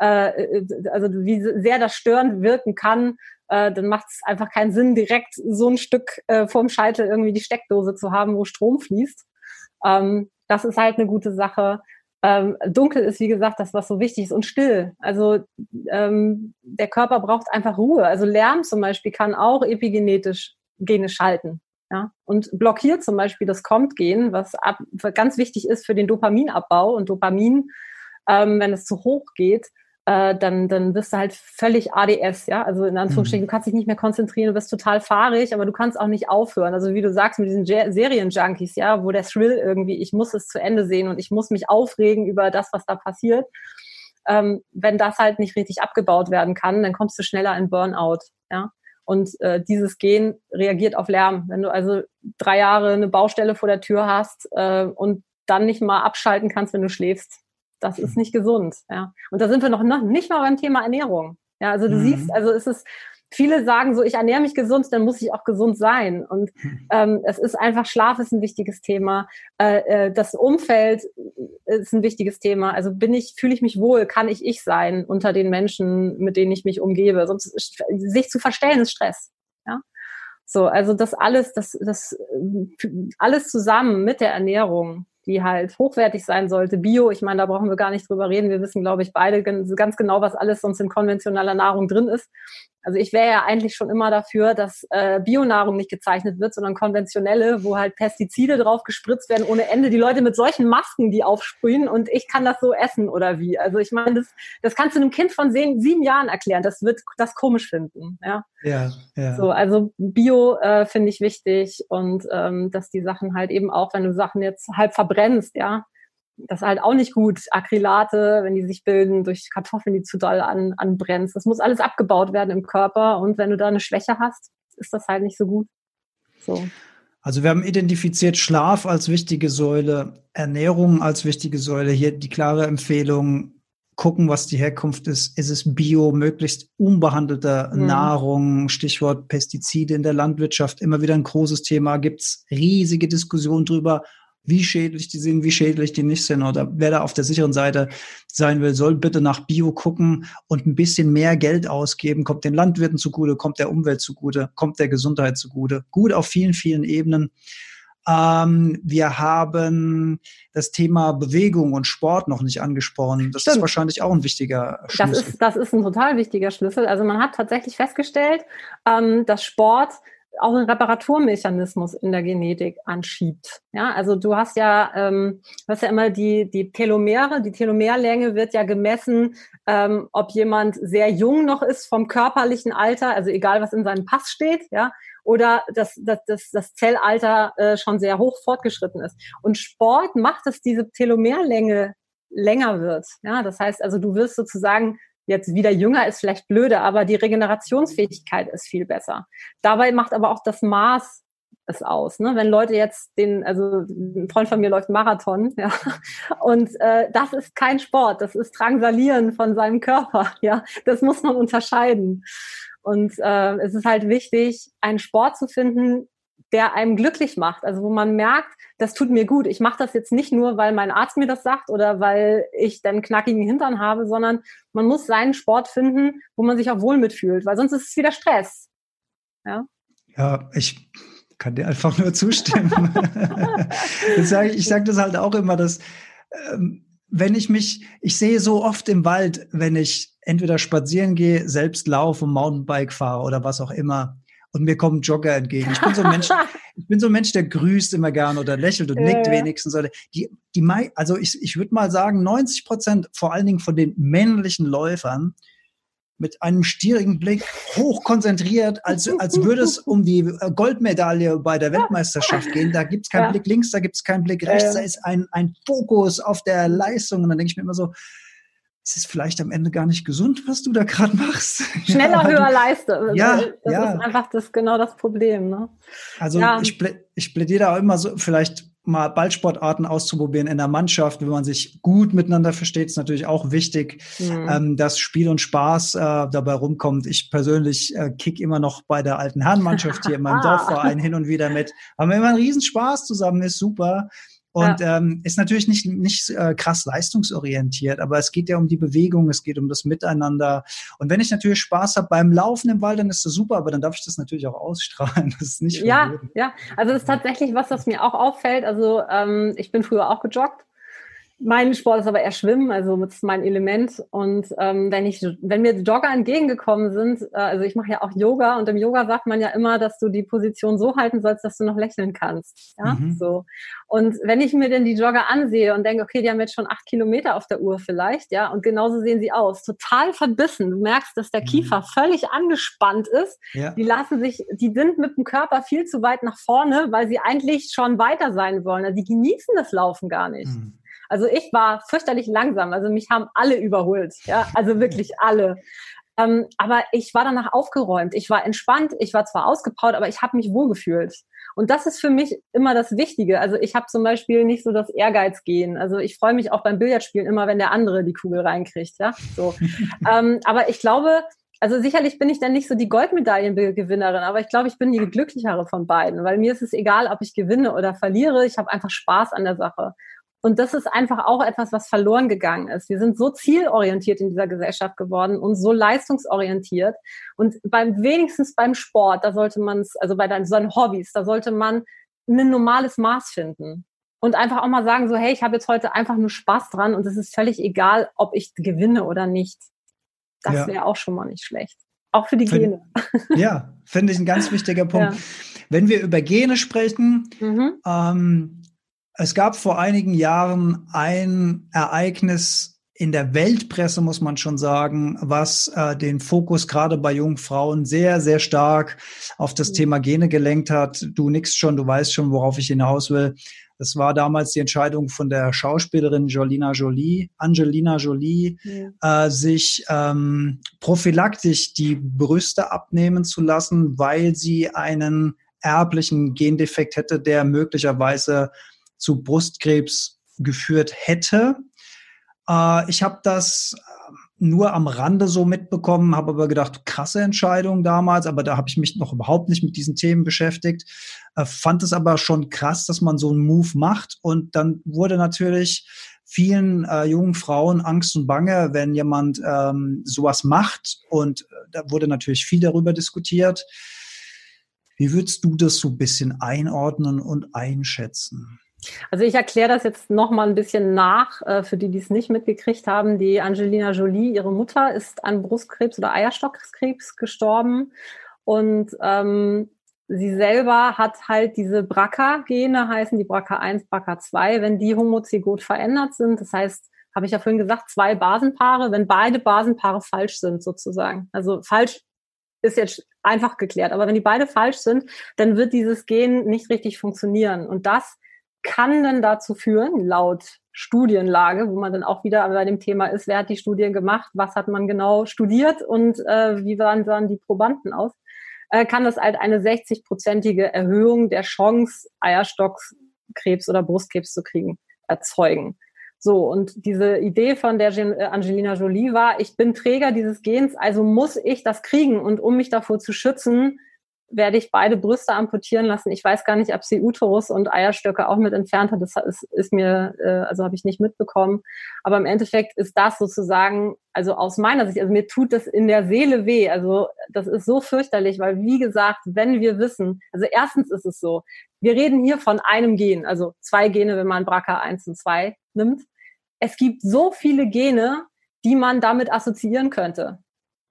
Speaker 1: äh, äh also wie sehr das störend wirken kann, äh, dann macht es einfach keinen Sinn, direkt so ein Stück äh, vorm Scheitel irgendwie die Steckdose zu haben, wo Strom fließt. Ähm, das ist halt eine gute Sache. Ähm, dunkel ist, wie gesagt, das, was so wichtig ist und still. Also ähm, der Körper braucht einfach Ruhe. Also Lärm zum Beispiel kann auch epigenetisch Gene schalten. Ja, und blockiert zum Beispiel das Kommt-Gen, was ab, ganz wichtig ist für den Dopaminabbau. Und Dopamin, ähm, wenn es zu hoch geht, äh, dann, dann wirst du halt völlig ADS, ja. Also in Anführungsstrichen, mhm. du kannst dich nicht mehr konzentrieren, du wirst total fahrig, aber du kannst auch nicht aufhören. Also wie du sagst, mit diesen Serien-Junkies, ja, wo der Thrill irgendwie, ich muss es zu Ende sehen und ich muss mich aufregen über das, was da passiert. Ähm, wenn das halt nicht richtig abgebaut werden kann, dann kommst du schneller in Burnout, ja. Und äh, dieses Gen reagiert auf Lärm. Wenn du also drei Jahre eine Baustelle vor der Tür hast äh, und dann nicht mal abschalten kannst, wenn du schläfst, das ist nicht gesund. Ja. Und da sind wir noch, noch nicht mal beim Thema Ernährung. Ja, also du mhm. siehst, also es ist, viele sagen so, ich ernähre mich gesund, dann muss ich auch gesund sein. Und mhm. ähm, es ist einfach, Schlaf ist ein wichtiges Thema. Äh, äh, das Umfeld ist ein wichtiges Thema. Also bin ich, fühle ich mich wohl, kann ich ich sein unter den Menschen, mit denen ich mich umgebe. Sonst sich zu verstellen ist Stress. Ja. So, also das alles, das, das alles zusammen mit der Ernährung die halt hochwertig sein sollte. Bio, ich meine, da brauchen wir gar nicht drüber reden. Wir wissen, glaube ich, beide ganz genau, was alles sonst in konventioneller Nahrung drin ist. Also ich wäre ja eigentlich schon immer dafür, dass äh, Bionahrung nicht gezeichnet wird, sondern konventionelle, wo halt Pestizide drauf gespritzt werden ohne Ende. Die Leute mit solchen Masken, die aufsprühen und ich kann das so essen oder wie. Also ich meine, das, das kannst du einem Kind von sieben, sieben Jahren erklären. Das wird das komisch finden. Ja, ja. ja. So, also Bio äh, finde ich wichtig und ähm, dass die Sachen halt eben auch, wenn du Sachen jetzt halb verbrennst, ja, das ist halt auch nicht gut. Acrylate, wenn die sich bilden durch Kartoffeln, die zu doll an, anbrennst. Das muss alles abgebaut werden im Körper. Und wenn du da eine Schwäche hast, ist das halt nicht so gut. So.
Speaker 3: Also wir haben identifiziert Schlaf als wichtige Säule, Ernährung als wichtige Säule. Hier die klare Empfehlung, gucken, was die Herkunft ist. Ist es bio, möglichst unbehandelte mhm. Nahrung, Stichwort Pestizide in der Landwirtschaft, immer wieder ein großes Thema. Gibt es riesige Diskussionen drüber, wie schädlich die sind, wie schädlich die nicht sind. Oder wer da auf der sicheren Seite sein will, soll bitte nach Bio gucken und ein bisschen mehr Geld ausgeben. Kommt den Landwirten zugute, kommt der Umwelt zugute, kommt der Gesundheit zugute. Gut auf vielen, vielen Ebenen. Ähm, wir haben das Thema Bewegung und Sport noch nicht angesprochen. Das Stimmt. ist wahrscheinlich auch ein wichtiger
Speaker 1: Schlüssel. Das ist, das ist ein total wichtiger Schlüssel. Also man hat tatsächlich festgestellt, ähm, dass Sport auch einen Reparaturmechanismus in der Genetik anschiebt. Ja, also du hast ja, ähm, du hast ja immer die, die Telomere, die Telomerlänge wird ja gemessen, ähm, ob jemand sehr jung noch ist vom körperlichen Alter, also egal was in seinem Pass steht, ja, oder dass das, das, das Zellalter äh, schon sehr hoch fortgeschritten ist. Und Sport macht, dass diese Telomerlänge länger wird. Ja, das heißt also, du wirst sozusagen jetzt wieder jünger ist vielleicht blöde, aber die Regenerationsfähigkeit ist viel besser. Dabei macht aber auch das Maß es aus. Ne? Wenn Leute jetzt den, also ein Freund von mir läuft Marathon, ja, und äh, das ist kein Sport, das ist Drangsalieren von seinem Körper, ja, das muss man unterscheiden. Und äh, es ist halt wichtig, einen Sport zu finden, der einem glücklich macht. Also wo man merkt, das tut mir gut. Ich mache das jetzt nicht nur, weil mein Arzt mir das sagt oder weil ich dann knackigen Hintern habe, sondern man muss seinen Sport finden, wo man sich auch wohl mitfühlt, weil sonst ist es wieder Stress.
Speaker 3: Ja, ja ich kann dir einfach nur zustimmen. ich sage ich sag das halt auch immer, dass ähm, wenn ich mich, ich sehe so oft im Wald, wenn ich entweder spazieren gehe, selbst laufe, Mountainbike fahre oder was auch immer, und mir kommen Jogger entgegen. Ich bin so ein Mensch, ich bin so ein Mensch, der grüßt immer gern oder lächelt und nickt wenigstens. Die, die, also ich, ich würde mal sagen, 90 Prozent vor allen Dingen von den männlichen Läufern mit einem stierigen Blick hochkonzentriert, als, als würde es um die Goldmedaille bei der Weltmeisterschaft gehen. Da gibt's keinen ja. Blick links, da gibt's keinen Blick rechts, da ist ein, ein Fokus auf der Leistung. Und dann denke ich mir immer so, es ist vielleicht am Ende gar nicht gesund, was du da gerade machst.
Speaker 1: Schneller, ja, höher, leiste. Ja, das ja. ist einfach das, genau das Problem. Ne?
Speaker 3: Also ja. ich, ich plädiere auch immer so, vielleicht mal Ballsportarten auszuprobieren in der Mannschaft, wenn man sich gut miteinander versteht, ist natürlich auch wichtig, mhm. ähm, dass Spiel und Spaß äh, dabei rumkommt. Ich persönlich äh, kick immer noch bei der alten Herrenmannschaft hier in meinem ah. Dorfverein hin und wieder mit. Haben wir immer einen Riesenspaß zusammen, ist super. Und ja. ähm, ist natürlich nicht, nicht äh, krass leistungsorientiert, aber es geht ja um die Bewegung, es geht um das Miteinander. Und wenn ich natürlich Spaß habe beim Laufen im Wald, dann ist das super, aber dann darf ich das natürlich auch ausstrahlen. Das ist nicht
Speaker 1: Ja, ja. Also das ist tatsächlich was, was mir auch auffällt. Also ähm, ich bin früher auch gejoggt. Mein Sport ist aber eher Schwimmen, also das ist mein Element. Und ähm, wenn ich, wenn mir Jogger entgegengekommen sind, äh, also ich mache ja auch Yoga und im Yoga sagt man ja immer, dass du die Position so halten sollst, dass du noch lächeln kannst. Ja, mhm. so. Und wenn ich mir denn die Jogger ansehe und denke, okay, die haben jetzt schon acht Kilometer auf der Uhr vielleicht, ja, und genauso sehen sie aus, total verbissen. Du merkst, dass der mhm. Kiefer mhm. völlig angespannt ist. Ja. Die lassen sich, die sind mit dem Körper viel zu weit nach vorne, weil sie eigentlich schon weiter sein wollen. Also die genießen das Laufen gar nicht. Mhm. Also ich war fürchterlich langsam. Also mich haben alle überholt. Ja, also wirklich alle. Ähm, aber ich war danach aufgeräumt. Ich war entspannt. Ich war zwar ausgepowert, aber ich habe mich wohlgefühlt. Und das ist für mich immer das Wichtige. Also ich habe zum Beispiel nicht so das Ehrgeizgehen. Also ich freue mich auch beim Billardspielen immer, wenn der andere die Kugel reinkriegt. Ja, so. ähm, aber ich glaube, also sicherlich bin ich dann nicht so die Goldmedaillengewinnerin, aber ich glaube, ich bin die glücklichere von beiden, weil mir ist es egal, ob ich gewinne oder verliere. Ich habe einfach Spaß an der Sache. Und das ist einfach auch etwas, was verloren gegangen ist. Wir sind so zielorientiert in dieser Gesellschaft geworden und so leistungsorientiert. Und beim wenigstens beim Sport, da sollte man es, also bei seinen Hobbys, da sollte man ein normales Maß finden. Und einfach auch mal sagen, so, hey, ich habe jetzt heute einfach nur Spaß dran und es ist völlig egal, ob ich gewinne oder nicht. Das ja. wäre auch schon mal nicht schlecht. Auch für die Gene.
Speaker 3: Ja, finde ich ein ganz wichtiger Punkt. Ja. Wenn wir über Gene sprechen, mhm. ähm, es gab vor einigen Jahren ein Ereignis in der Weltpresse, muss man schon sagen, was äh, den Fokus gerade bei jungen Frauen sehr, sehr stark auf das mhm. Thema Gene gelenkt hat. Du nix schon, du weißt schon, worauf ich hinaus will. Das war damals die Entscheidung von der Schauspielerin Jolina Jolie, Angelina Jolie, ja. äh, sich ähm, prophylaktisch die Brüste abnehmen zu lassen, weil sie einen erblichen Gendefekt hätte, der möglicherweise zu Brustkrebs geführt hätte. Äh, ich habe das äh, nur am Rande so mitbekommen, habe aber gedacht, krasse Entscheidung damals, aber da habe ich mich noch überhaupt nicht mit diesen Themen beschäftigt. Äh, fand es aber schon krass, dass man so einen Move macht. Und dann wurde natürlich vielen äh, jungen Frauen Angst und Bange, wenn jemand ähm, sowas macht. Und äh, da wurde natürlich viel darüber diskutiert. Wie würdest du das so ein bisschen einordnen und einschätzen?
Speaker 1: Also ich erkläre das jetzt noch mal ein bisschen nach, äh, für die, die es nicht mitgekriegt haben. Die Angelina Jolie, ihre Mutter, ist an Brustkrebs oder Eierstockkrebs gestorben. Und ähm, sie selber hat halt diese BRCA-Gene, heißen die BRCA1, BRCA2, wenn die homozygot verändert sind. Das heißt, habe ich ja vorhin gesagt, zwei Basenpaare, wenn beide Basenpaare falsch sind sozusagen. Also falsch ist jetzt einfach geklärt, aber wenn die beide falsch sind, dann wird dieses Gen nicht richtig funktionieren. Und das kann dann dazu führen, laut Studienlage, wo man dann auch wieder bei dem Thema ist, wer hat die Studien gemacht, was hat man genau studiert und äh, wie waren dann die Probanden aus, äh, kann das halt eine 60-prozentige Erhöhung der Chance, Eierstockkrebs oder Brustkrebs zu kriegen, erzeugen. So, und diese Idee von der äh, Angelina Jolie war, ich bin Träger dieses Gens, also muss ich das kriegen. Und um mich davor zu schützen, werde ich beide Brüste amputieren lassen. Ich weiß gar nicht, ob sie Uterus und Eierstöcke auch mit entfernt hat. Das ist, ist mir, äh, also habe ich nicht mitbekommen. Aber im Endeffekt ist das sozusagen, also aus meiner Sicht, also mir tut das in der Seele weh. Also das ist so fürchterlich, weil wie gesagt, wenn wir wissen, also erstens ist es so, wir reden hier von einem Gen, also zwei Gene, wenn man BRCA 1 und 2 nimmt. Es gibt so viele Gene, die man damit assoziieren könnte.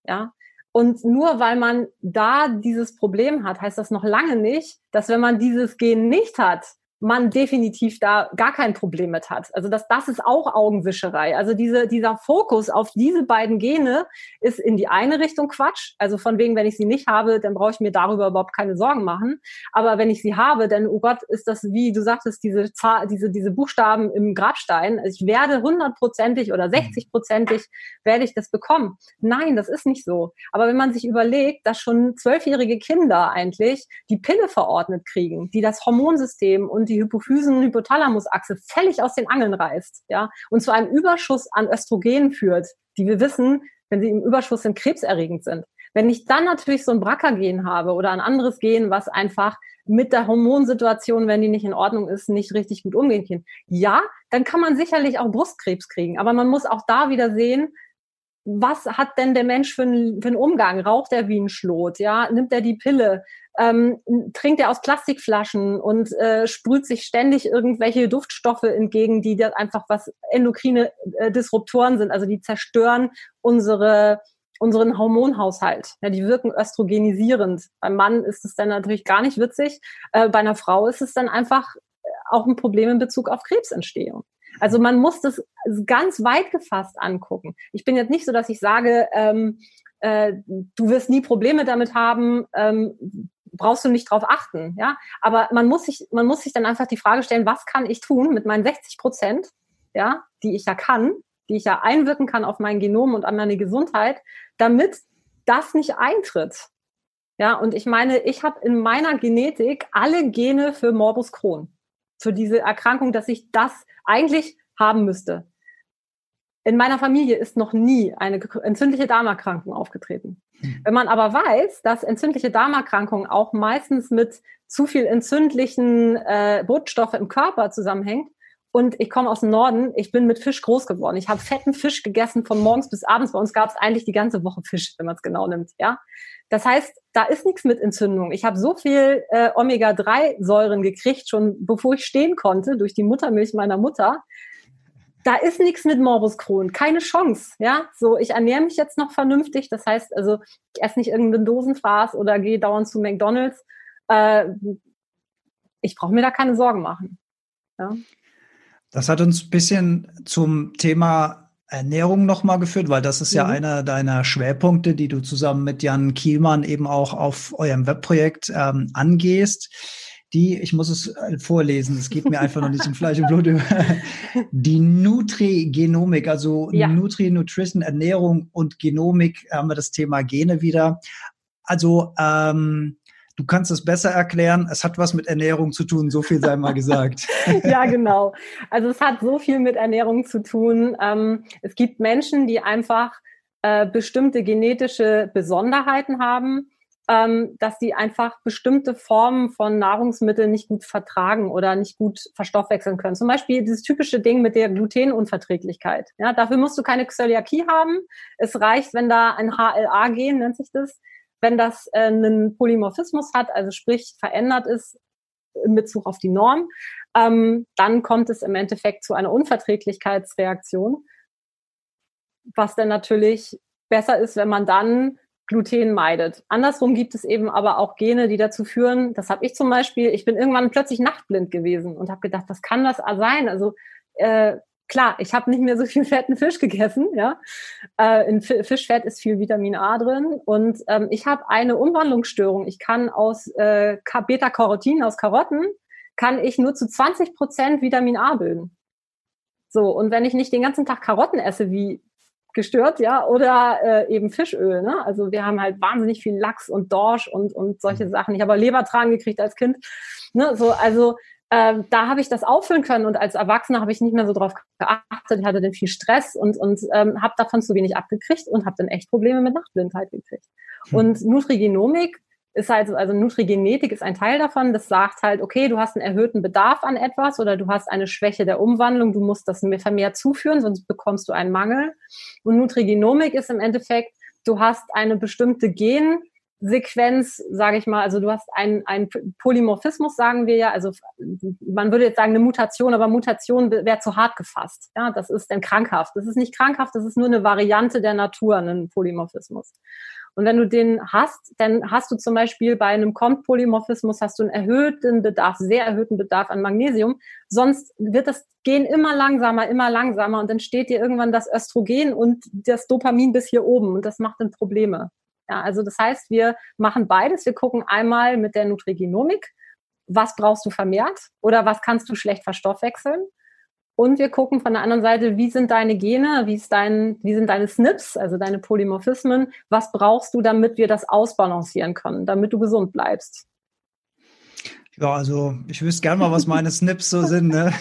Speaker 1: Ja, und nur weil man da dieses Problem hat, heißt das noch lange nicht, dass wenn man dieses Gen nicht hat, man definitiv da gar kein Problem mit hat. Also das, das ist auch Augenwischerei. Also diese, dieser Fokus auf diese beiden Gene ist in die eine Richtung Quatsch. Also von wegen, wenn ich sie nicht habe, dann brauche ich mir darüber überhaupt keine Sorgen machen. Aber wenn ich sie habe, dann, oh Gott, ist das, wie du sagtest, diese, diese, diese Buchstaben im Grabstein. Also ich werde hundertprozentig oder sechzigprozentig werde ich das bekommen. Nein, das ist nicht so. Aber wenn man sich überlegt, dass schon zwölfjährige Kinder eigentlich die Pille verordnet kriegen, die das Hormonsystem und die Hypophysen-Hypothalamusachse völlig aus den Angeln reißt, ja, und zu einem Überschuss an Östrogen führt, die wir wissen, wenn sie im Überschuss sind, krebserregend sind. Wenn ich dann natürlich so ein BRCA-Gen habe oder ein anderes Gen, was einfach mit der Hormonsituation, wenn die nicht in Ordnung ist, nicht richtig gut umgehen kann, ja, dann kann man sicherlich auch Brustkrebs kriegen. Aber man muss auch da wieder sehen, was hat denn der Mensch für einen, für einen Umgang? Raucht er wie ein Schlot? Ja, nimmt er die Pille? Ähm, trinkt er aus Plastikflaschen und äh, sprüht sich ständig irgendwelche Duftstoffe entgegen, die da einfach was endokrine äh, Disruptoren sind, also die zerstören unsere unseren Hormonhaushalt. Ja, die wirken östrogenisierend. Beim Mann ist es dann natürlich gar nicht witzig. Äh, bei einer Frau ist es dann einfach äh, auch ein Problem in Bezug auf Krebsentstehung. Also man muss das ganz weit gefasst angucken. Ich bin jetzt nicht so, dass ich sage, ähm, äh, du wirst nie Probleme damit haben, ähm, brauchst du nicht drauf achten, ja. Aber man muss sich, man muss sich dann einfach die Frage stellen, was kann ich tun mit meinen 60 Prozent, ja, die ich ja kann, die ich ja einwirken kann auf mein Genom und an meine Gesundheit, damit das nicht eintritt. Ja, und ich meine, ich habe in meiner Genetik alle Gene für Morbus Crohn, für diese Erkrankung, dass ich das eigentlich haben müsste. In meiner Familie ist noch nie eine entzündliche Darmerkrankung aufgetreten. Mhm. Wenn man aber weiß, dass entzündliche Darmerkrankungen auch meistens mit zu viel entzündlichen äh, Botenstoffe im Körper zusammenhängt, und ich komme aus dem Norden, ich bin mit Fisch groß geworden. Ich habe fetten Fisch gegessen von morgens bis abends. Bei uns gab es eigentlich die ganze Woche Fisch, wenn man es genau nimmt. Ja, Das heißt, da ist nichts mit Entzündung. Ich habe so viel äh, Omega-3-Säuren gekriegt, schon bevor ich stehen konnte, durch die Muttermilch meiner Mutter. Da ist nichts mit Morbus Crohn, keine Chance. Ja, so ich ernähre mich jetzt noch vernünftig. Das heißt, also ich esse nicht irgendeinen Dosenfraß oder gehe dauernd zu McDonald's. Äh, ich brauche mir da keine Sorgen machen. Ja.
Speaker 3: Das hat uns ein bisschen zum Thema Ernährung nochmal geführt, weil das ist mhm. ja einer deiner Schwerpunkte, die du zusammen mit Jan Kielmann eben auch auf eurem Webprojekt ähm, angehst. Die, ich muss es äh, vorlesen, es geht mir einfach noch nicht zum Fleisch und Blut über, die Nutrigenomik, also ja. Nutri, Nutrition, Ernährung und Genomik, haben wir das Thema Gene wieder. Also ähm, du kannst es besser erklären. Es hat was mit Ernährung zu tun, so viel sei mal gesagt.
Speaker 1: ja, genau. Also es hat so viel mit Ernährung zu tun. Ähm, es gibt Menschen, die einfach äh, bestimmte genetische Besonderheiten haben, ähm, dass die einfach bestimmte Formen von Nahrungsmitteln nicht gut vertragen oder nicht gut verstoffwechseln können. Zum Beispiel dieses typische Ding mit der Glutenunverträglichkeit. Ja, dafür musst du keine Zöliakie haben. Es reicht, wenn da ein HLA-Gen, nennt sich das, wenn das äh, einen Polymorphismus hat, also sprich verändert ist in Bezug auf die Norm, ähm, dann kommt es im Endeffekt zu einer Unverträglichkeitsreaktion, was dann natürlich besser ist, wenn man dann Gluten meidet. Andersrum gibt es eben aber auch Gene, die dazu führen, das habe ich zum Beispiel, ich bin irgendwann plötzlich nachtblind gewesen und habe gedacht, was kann das sein? Also äh, klar, ich habe nicht mehr so viel fetten Fisch gegessen. Ja, äh, in Fischfett ist viel Vitamin A drin und ähm, ich habe eine Umwandlungsstörung. Ich kann aus äh, Beta-Carotin aus Karotten kann ich nur zu 20 Prozent Vitamin A bilden. So und wenn ich nicht den ganzen Tag Karotten esse, wie gestört, ja, oder äh, eben Fischöl. Ne? Also wir haben halt wahnsinnig viel Lachs und Dorsch und und solche mhm. Sachen. Ich habe Lebertragen gekriegt als Kind. Ne? So also ähm, da habe ich das auffüllen können und als Erwachsener habe ich nicht mehr so drauf geachtet. Ich hatte dann viel Stress und, und ähm, habe davon zu wenig abgekriegt und habe dann echt Probleme mit Nachtblindheit gekriegt. Hm. Und Nutrigenomik ist halt, also Nutrigenetik ist ein Teil davon. Das sagt halt, okay, du hast einen erhöhten Bedarf an etwas oder du hast eine Schwäche der Umwandlung, du musst das vermehrt zuführen, sonst bekommst du einen Mangel. Und Nutrigenomik ist im Endeffekt, du hast eine bestimmte Gen, Sequenz, sage ich mal, also du hast einen, Polymorphismus, sagen wir ja, also man würde jetzt sagen eine Mutation, aber Mutation wäre zu hart gefasst. Ja, das ist dann krankhaft. Das ist nicht krankhaft, das ist nur eine Variante der Natur, ein Polymorphismus. Und wenn du den hast, dann hast du zum Beispiel bei einem Kommt-Polymorphismus hast du einen erhöhten Bedarf, sehr erhöhten Bedarf an Magnesium. Sonst wird das Gen immer langsamer, immer langsamer und dann steht dir irgendwann das Östrogen und das Dopamin bis hier oben und das macht dann Probleme. Ja, also das heißt, wir machen beides. Wir gucken einmal mit der Nutrigenomik, was brauchst du vermehrt oder was kannst du schlecht verstoffwechseln. Und wir gucken von der anderen Seite, wie sind deine Gene, wie, ist dein, wie sind deine SNPs, also deine Polymorphismen, was brauchst du, damit wir das ausbalancieren können, damit du gesund bleibst.
Speaker 3: Ja, also ich wüsste gerne mal, was meine Snips so sind. Ne?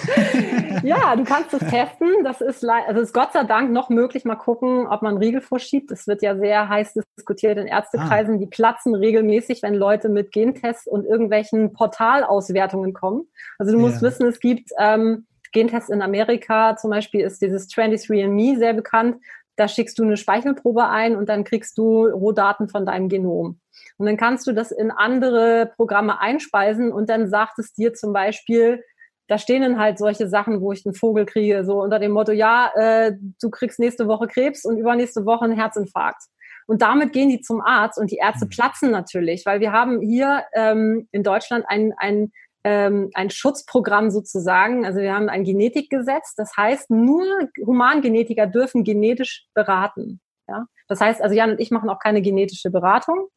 Speaker 1: ja, du kannst es testen. Das ist, also ist Gott sei Dank noch möglich. Mal gucken, ob man Riegel vorschiebt. Das wird ja sehr heiß diskutiert in Ärztekreisen. Ah. Die platzen regelmäßig, wenn Leute mit Gentests und irgendwelchen Portalauswertungen kommen. Also du musst ja. wissen, es gibt ähm, Gentests in Amerika. Zum Beispiel ist dieses 23andMe sehr bekannt. Da schickst du eine Speichelprobe ein und dann kriegst du Rohdaten von deinem Genom. Und dann kannst du das in andere Programme einspeisen und dann sagt es dir zum Beispiel, da stehen dann halt solche Sachen, wo ich einen Vogel kriege, so unter dem Motto, ja, äh, du kriegst nächste Woche Krebs und übernächste Woche einen Herzinfarkt. Und damit gehen die zum Arzt und die Ärzte mhm. platzen natürlich, weil wir haben hier ähm, in Deutschland ein, ein, ähm, ein Schutzprogramm sozusagen. Also wir haben ein Genetikgesetz. Das heißt, nur Humangenetiker dürfen genetisch beraten. Ja? Das heißt, also Jan und ich machen auch keine genetische Beratung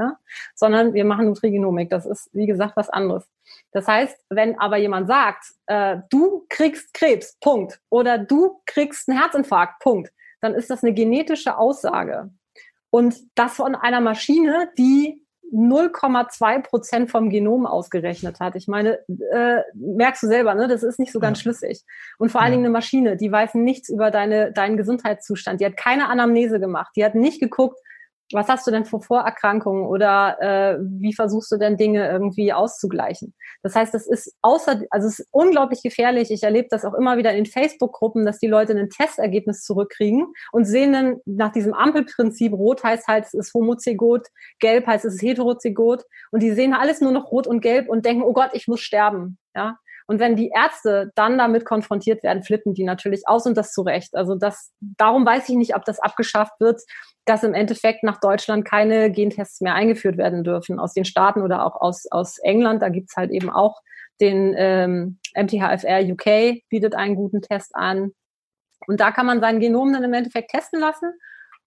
Speaker 1: ja? sondern wir machen Nutrigenomik. Das ist, wie gesagt, was anderes. Das heißt, wenn aber jemand sagt, äh, du kriegst Krebs, Punkt, oder du kriegst einen Herzinfarkt, Punkt, dann ist das eine genetische Aussage. Und das von einer Maschine, die 0,2 Prozent vom Genom ausgerechnet hat. Ich meine, äh, merkst du selber, ne? Das ist nicht so ganz ja. schlüssig. Und vor allen Dingen eine Maschine, die weiß nichts über deine, deinen Gesundheitszustand. Die hat keine Anamnese gemacht. Die hat nicht geguckt, was hast du denn für Vorerkrankungen oder äh, wie versuchst du denn Dinge irgendwie auszugleichen? Das heißt, es ist außer, also es ist unglaublich gefährlich. Ich erlebe das auch immer wieder in Facebook-Gruppen, dass die Leute ein Testergebnis zurückkriegen und sehen dann nach diesem Ampelprinzip, rot heißt halt, es ist homozygot, gelb heißt, es ist heterozygot und die sehen alles nur noch rot und gelb und denken, oh Gott, ich muss sterben. Ja, und wenn die Ärzte dann damit konfrontiert werden, flippen die natürlich aus und das zu Recht. Also das, darum weiß ich nicht, ob das abgeschafft wird, dass im Endeffekt nach Deutschland keine Gentests mehr eingeführt werden dürfen aus den Staaten oder auch aus, aus England. Da gibt's halt eben auch den ähm, MTHFR UK bietet einen guten Test an. Und da kann man sein Genom dann im Endeffekt testen lassen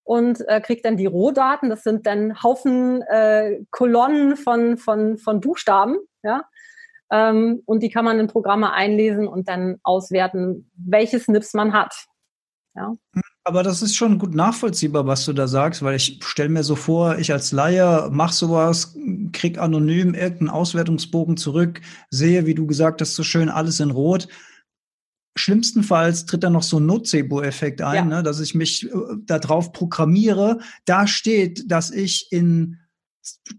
Speaker 1: und äh, kriegt dann die Rohdaten. Das sind dann Haufen äh, Kolonnen von, von, von Buchstaben, ja, ähm, und die kann man in Programme einlesen und dann auswerten, welche Snips man hat. Ja.
Speaker 3: Aber das ist schon gut nachvollziehbar, was du da sagst, weil ich stelle mir so vor, ich als Laie mache sowas, krieg anonym irgendeinen Auswertungsbogen zurück, sehe, wie du gesagt hast, so schön alles in Rot. Schlimmstenfalls tritt da noch so ein Nocebo-Effekt ein, ja. ne, dass ich mich äh, darauf programmiere. Da steht, dass ich in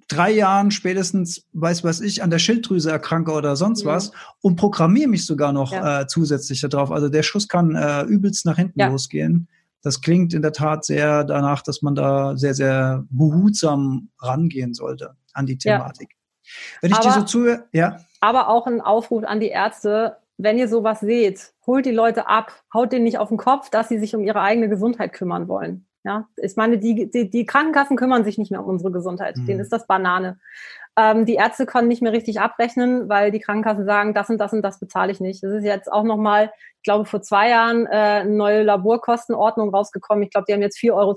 Speaker 3: drei Jahren spätestens, weiß was ich, an der Schilddrüse erkranke oder sonst ja. was und programmiere mich sogar noch ja. äh, zusätzlich darauf. Also der Schuss kann äh, übelst nach hinten ja. losgehen. Das klingt in der Tat sehr danach, dass man da sehr, sehr behutsam rangehen sollte an die Thematik. Wenn ich aber, dir so zuhöre, ja.
Speaker 1: Aber auch ein Aufruf an die Ärzte, wenn ihr sowas seht, holt die Leute ab, haut denen nicht auf den Kopf, dass sie sich um ihre eigene Gesundheit kümmern wollen. Ja, ich meine, die, die, die Krankenkassen kümmern sich nicht mehr um unsere Gesundheit. Mhm. Denen ist das Banane. Ähm, die Ärzte können nicht mehr richtig abrechnen, weil die Krankenkassen sagen, das und das und das bezahle ich nicht. Das ist jetzt auch nochmal, ich glaube, vor zwei Jahren äh, eine neue Laborkostenordnung rausgekommen. Ich glaube, die haben jetzt 4,20 Euro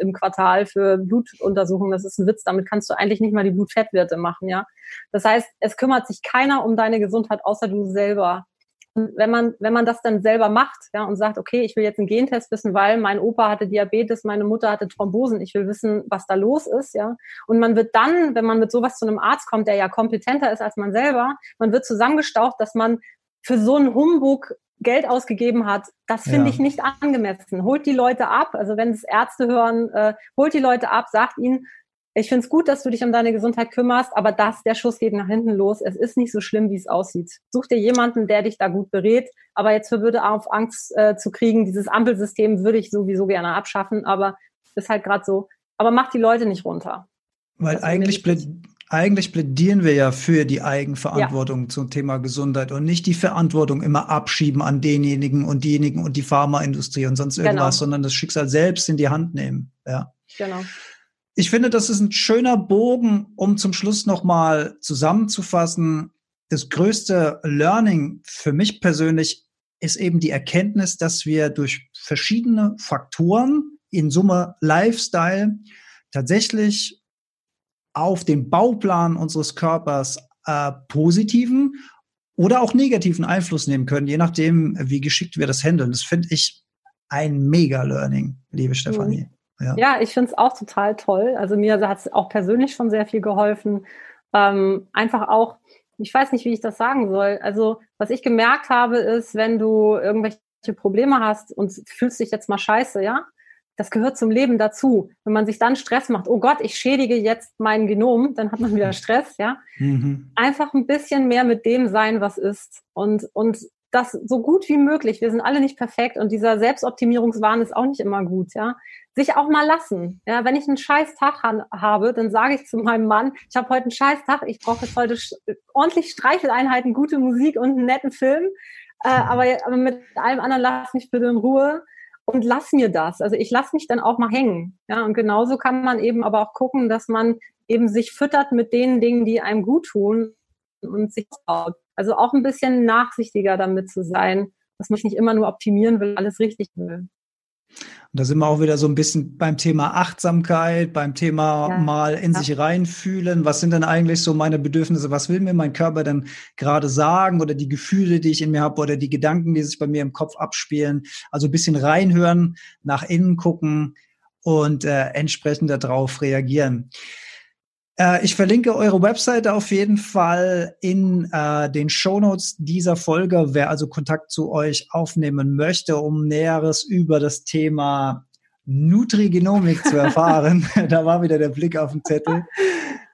Speaker 1: im Quartal für Blutuntersuchungen. Das ist ein Witz. Damit kannst du eigentlich nicht mal die Blutfettwerte machen, ja. Das heißt, es kümmert sich keiner um deine Gesundheit, außer du selber wenn man, wenn man das dann selber macht, ja, und sagt, okay, ich will jetzt einen Gentest wissen, weil mein Opa hatte Diabetes, meine Mutter hatte Thrombosen, ich will wissen, was da los ist, ja. Und man wird dann, wenn man mit sowas zu einem Arzt kommt, der ja kompetenter ist als man selber, man wird zusammengestaucht, dass man für so einen Humbug Geld ausgegeben hat, das finde ja. ich nicht angemessen. Holt die Leute ab, also wenn es Ärzte hören, äh, holt die Leute ab, sagt ihnen, ich finde es gut, dass du dich um deine Gesundheit kümmerst, aber das, der Schuss geht nach hinten los. Es ist nicht so schlimm, wie es aussieht. Such dir jemanden, der dich da gut berät. Aber jetzt für würde auf Angst äh, zu kriegen, dieses Ampelsystem würde ich sowieso gerne abschaffen, aber ist halt gerade so. Aber mach die Leute nicht runter.
Speaker 3: Weil eigentlich, pläd eigentlich plädieren wir ja für die Eigenverantwortung ja. zum Thema Gesundheit und nicht die Verantwortung immer abschieben an denjenigen und diejenigen und die Pharmaindustrie und sonst irgendwas, genau. sondern das Schicksal selbst in die Hand nehmen. Ja. Genau. Ich finde, das ist ein schöner Bogen, um zum Schluss nochmal zusammenzufassen. Das größte Learning für mich persönlich ist eben die Erkenntnis, dass wir durch verschiedene Faktoren, in Summe Lifestyle, tatsächlich auf den Bauplan unseres Körpers äh, positiven oder auch negativen Einfluss nehmen können, je nachdem, wie geschickt wir das handeln. Das finde ich ein Mega-Learning, liebe Stefanie. Mhm.
Speaker 1: Ja, ja ich finde es auch total toll. Also mir hat es auch persönlich schon sehr viel geholfen. Ähm, einfach auch, ich weiß nicht, wie ich das sagen soll. Also was ich gemerkt habe, ist, wenn du irgendwelche Probleme hast und fühlst dich jetzt mal scheiße, ja, das gehört zum Leben dazu. Wenn man sich dann Stress macht, oh Gott, ich schädige jetzt mein Genom, dann hat man wieder Stress, ja. Mhm. Einfach ein bisschen mehr mit dem sein, was ist und, und das so gut wie möglich. Wir sind alle nicht perfekt und dieser Selbstoptimierungswahn ist auch nicht immer gut, ja. Sich auch mal lassen. Ja, wenn ich einen scheiß Tag habe, dann sage ich zu meinem Mann, ich habe heute einen scheiß Tag, ich brauche jetzt heute ordentlich Streicheleinheiten, gute Musik und einen netten Film. Äh, aber, aber mit allem anderen lass mich bitte in Ruhe und lass mir das. Also ich lass mich dann auch mal hängen. Ja, und genauso kann man eben aber auch gucken, dass man eben sich füttert mit den Dingen, die einem gut tun und sich baut. Also auch ein bisschen nachsichtiger damit zu sein, dass man nicht immer nur optimieren will, alles richtig will.
Speaker 3: Und da sind wir auch wieder so ein bisschen beim Thema Achtsamkeit, beim Thema ja, mal in ja. sich reinfühlen. Was sind denn eigentlich so meine Bedürfnisse? Was will mir mein Körper denn gerade sagen? Oder die Gefühle, die ich in mir habe oder die Gedanken, die sich bei mir im Kopf abspielen. Also ein bisschen reinhören, nach innen gucken und äh, entsprechend darauf reagieren. Äh, ich verlinke eure Webseite auf jeden Fall in äh, den Shownotes dieser Folge. Wer also Kontakt zu euch aufnehmen möchte, um Näheres über das Thema Nutrigenomik zu erfahren, da war wieder der Blick auf den Zettel.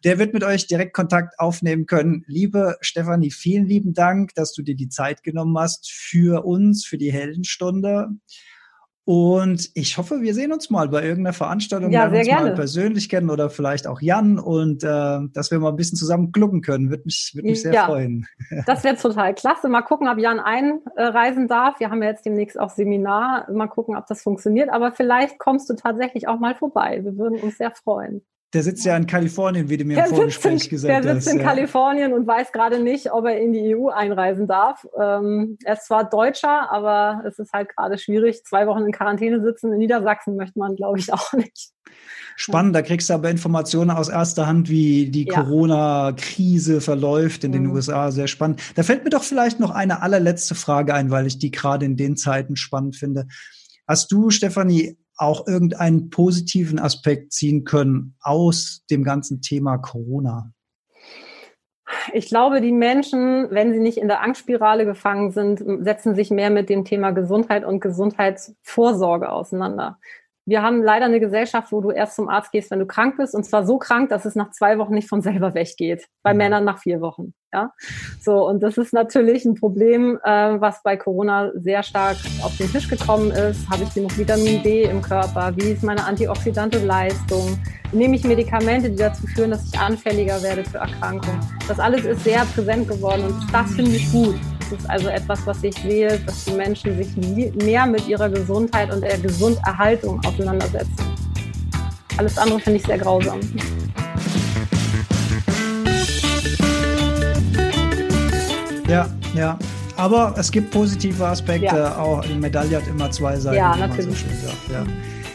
Speaker 3: Der wird mit euch direkt Kontakt aufnehmen können. Liebe Stefanie, vielen lieben Dank, dass du dir die Zeit genommen hast für uns, für die Heldenstunde. Und ich hoffe, wir sehen uns mal bei irgendeiner Veranstaltung,
Speaker 1: ja, wir uns gerne.
Speaker 3: mal persönlich kennen oder vielleicht auch Jan und äh, dass wir mal ein bisschen zusammen glucken können. Würde mich, würde mich sehr ja, freuen.
Speaker 1: Das wäre total klasse. Mal gucken, ob Jan einreisen darf. Wir haben ja jetzt demnächst auch Seminar. Mal gucken, ob das funktioniert. Aber vielleicht kommst du tatsächlich auch mal vorbei. Wir würden uns sehr freuen.
Speaker 3: Der sitzt ja in Kalifornien, wie du mir der im Vorgespräch
Speaker 1: in,
Speaker 3: gesagt hast.
Speaker 1: Der sitzt in ja. Kalifornien und weiß gerade nicht, ob er in die EU einreisen darf. Ähm, er ist zwar Deutscher, aber es ist halt gerade schwierig. Zwei Wochen in Quarantäne sitzen in Niedersachsen möchte man, glaube ich, auch nicht.
Speaker 3: Spannend, da kriegst du aber Informationen aus erster Hand, wie die ja. Corona-Krise verläuft in den mhm. USA. Sehr spannend. Da fällt mir doch vielleicht noch eine allerletzte Frage ein, weil ich die gerade in den Zeiten spannend finde. Hast du, Stefanie, auch irgendeinen positiven Aspekt ziehen können aus dem ganzen Thema Corona?
Speaker 1: Ich glaube, die Menschen, wenn sie nicht in der Angstspirale gefangen sind, setzen sich mehr mit dem Thema Gesundheit und Gesundheitsvorsorge auseinander wir haben leider eine Gesellschaft, wo du erst zum Arzt gehst, wenn du krank bist, und zwar so krank, dass es nach zwei Wochen nicht von selber weggeht. Bei mhm. Männern nach vier Wochen. Ja, so und das ist natürlich ein Problem, äh, was bei Corona sehr stark auf den Tisch gekommen ist. Habe ich genug Vitamin D im Körper? Wie ist meine antioxidante Leistung? Nehme ich Medikamente, die dazu führen, dass ich anfälliger werde für Erkrankungen? Das alles ist sehr präsent geworden und das finde ich gut. Das ist also etwas, was ich sehe, dass die Menschen sich mehr mit ihrer Gesundheit und der Gesunderhaltung auseinandersetzen. Alles andere finde ich sehr grausam.
Speaker 3: Ja, ja. Aber es gibt positive Aspekte. Ja. Auch die Medaille hat immer zwei Seiten.
Speaker 1: Ja, natürlich.
Speaker 3: So ja.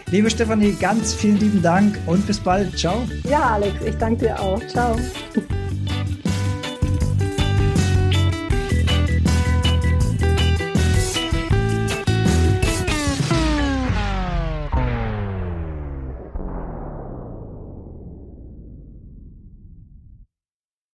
Speaker 3: Liebe Stefanie, ganz vielen lieben Dank und bis bald. Ciao.
Speaker 1: Ja, Alex, ich danke dir auch. Ciao.